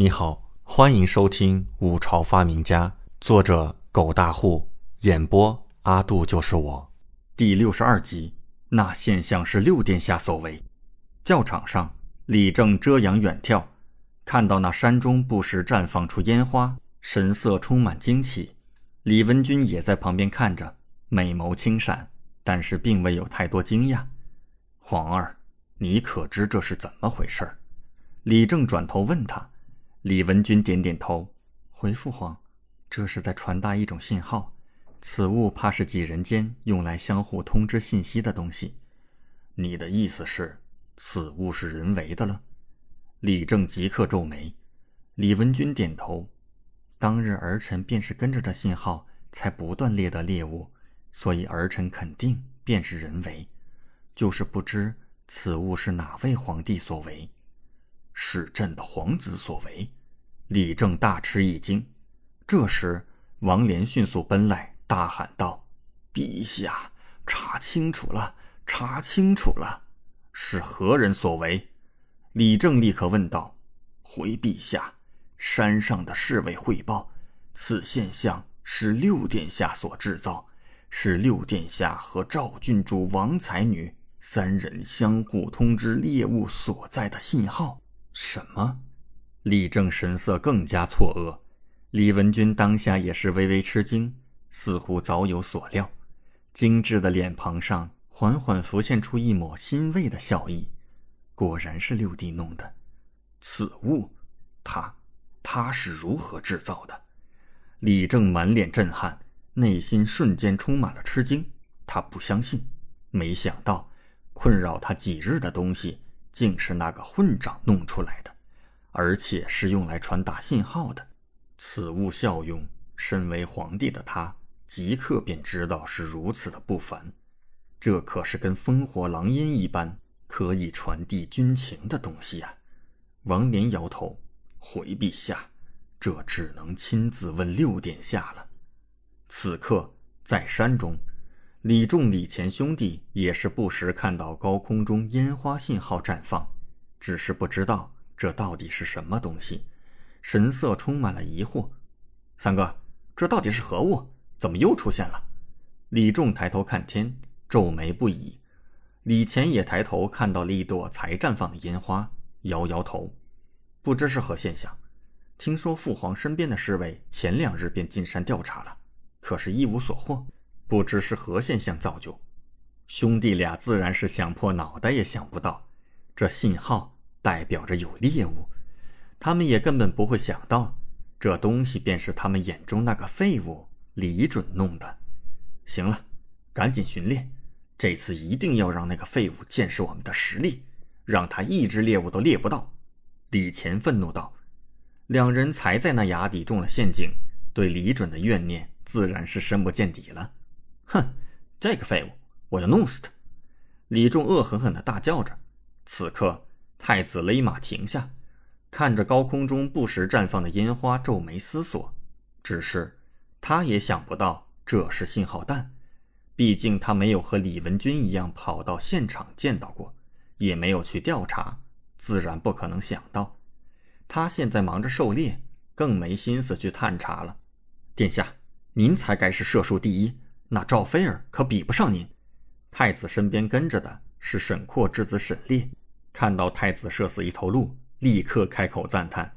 你好，欢迎收听《五朝发明家》，作者狗大户，演播阿杜就是我，第六十二集。那现象是六殿下所为。教场上，李正遮阳远眺，看到那山中不时绽放出烟花，神色充满惊奇。李文君也在旁边看着，美眸轻闪，但是并未有太多惊讶。皇儿，你可知这是怎么回事？李正转头问他。李文君点点头，回父皇：“这是在传达一种信号，此物怕是几人间用来相互通知信息的东西。”你的意思是，此物是人为的了？李正即刻皱眉。李文君点头：“当日儿臣便是跟着这信号，才不断猎得猎物，所以儿臣肯定便是人为，就是不知此物是哪位皇帝所为。”是朕的皇子所为，李正大吃一惊。这时，王莲迅速奔来，大喊道：“陛下，查清楚了，查清楚了，是何人所为？”李正立刻问道：“回陛下，山上的侍卫汇报，此现象是六殿下所制造，是六殿下和赵郡主王才女三人相互通知猎物所在的信号。”什么？李正神色更加错愕。李文君当下也是微微吃惊，似乎早有所料。精致的脸庞上缓缓浮现出一抹欣慰的笑意。果然是六弟弄的。此物，他，他是如何制造的？李正满脸震撼，内心瞬间充满了吃惊。他不相信，没想到，困扰他几日的东西。竟是那个混账弄出来的，而且是用来传达信号的。此物效用，身为皇帝的他即刻便知道是如此的不凡。这可是跟烽火狼烟一般，可以传递军情的东西啊！王莲摇头，回陛下，这只能亲自问六殿下了。此刻在山中。李仲、李乾兄弟也是不时看到高空中烟花信号绽放，只是不知道这到底是什么东西，神色充满了疑惑。三哥，这到底是何物？怎么又出现了？李仲抬头看天，皱眉不已。李乾也抬头看到了一朵才绽放的烟花，摇摇头，不知是何现象。听说父皇身边的侍卫前两日便进山调查了，可是一无所获。不知是何现象造就，兄弟俩自然是想破脑袋也想不到，这信号代表着有猎物。他们也根本不会想到，这东西便是他们眼中那个废物李准弄的。行了，赶紧寻猎，这次一定要让那个废物见识我们的实力，让他一只猎物都猎不到。李乾愤怒道：“两人才在那崖底中了陷阱，对李准的怨念自然是深不见底了。”哼，这个废物，我要弄死他！李仲恶狠狠地大叫着。此刻，太子勒马停下，看着高空中不时绽放的烟花，皱眉思索。只是，他也想不到这是信号弹，毕竟他没有和李文君一样跑到现场见到过，也没有去调查，自然不可能想到。他现在忙着狩猎，更没心思去探查了。殿下，您才该是射术第一。那赵菲儿可比不上您。太子身边跟着的是沈括之子沈烈，看到太子射死一头鹿，立刻开口赞叹。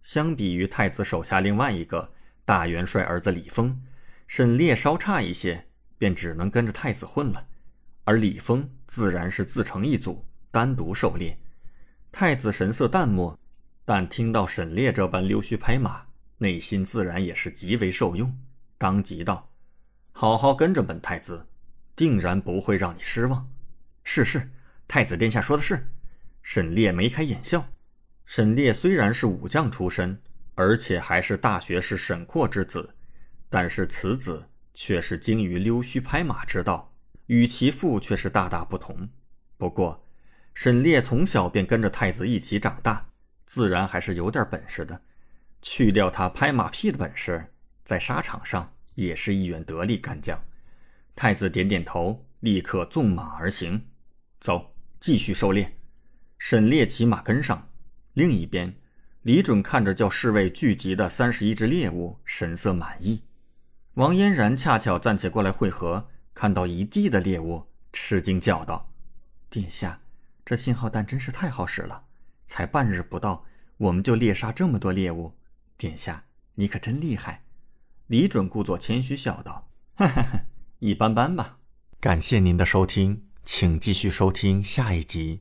相比于太子手下另外一个大元帅儿子李丰，沈烈稍差一些，便只能跟着太子混了。而李丰自然是自成一组，单独狩猎。太子神色淡漠，但听到沈烈这般溜须拍马，内心自然也是极为受用，当即道。好好跟着本太子，定然不会让你失望。是是，太子殿下说的是。沈烈眉开眼笑。沈烈虽然是武将出身，而且还是大学士沈括之子，但是此子却是精于溜须拍马之道，与其父却是大大不同。不过，沈烈从小便跟着太子一起长大，自然还是有点本事的。去掉他拍马屁的本事，在沙场上。也是一员得力干将，太子点点头，立刻纵马而行。走，继续狩猎。沈烈骑马跟上。另一边，李准看着叫侍卫聚集的三十一只猎物，神色满意。王嫣然恰巧暂且过来会合，看到一地的猎物，吃惊叫道：“殿下，这信号弹真是太好使了！才半日不到，我们就猎杀这么多猎物。殿下，你可真厉害！”李准故作谦虚笑道：“哈哈哈，一般般吧。”感谢您的收听，请继续收听下一集。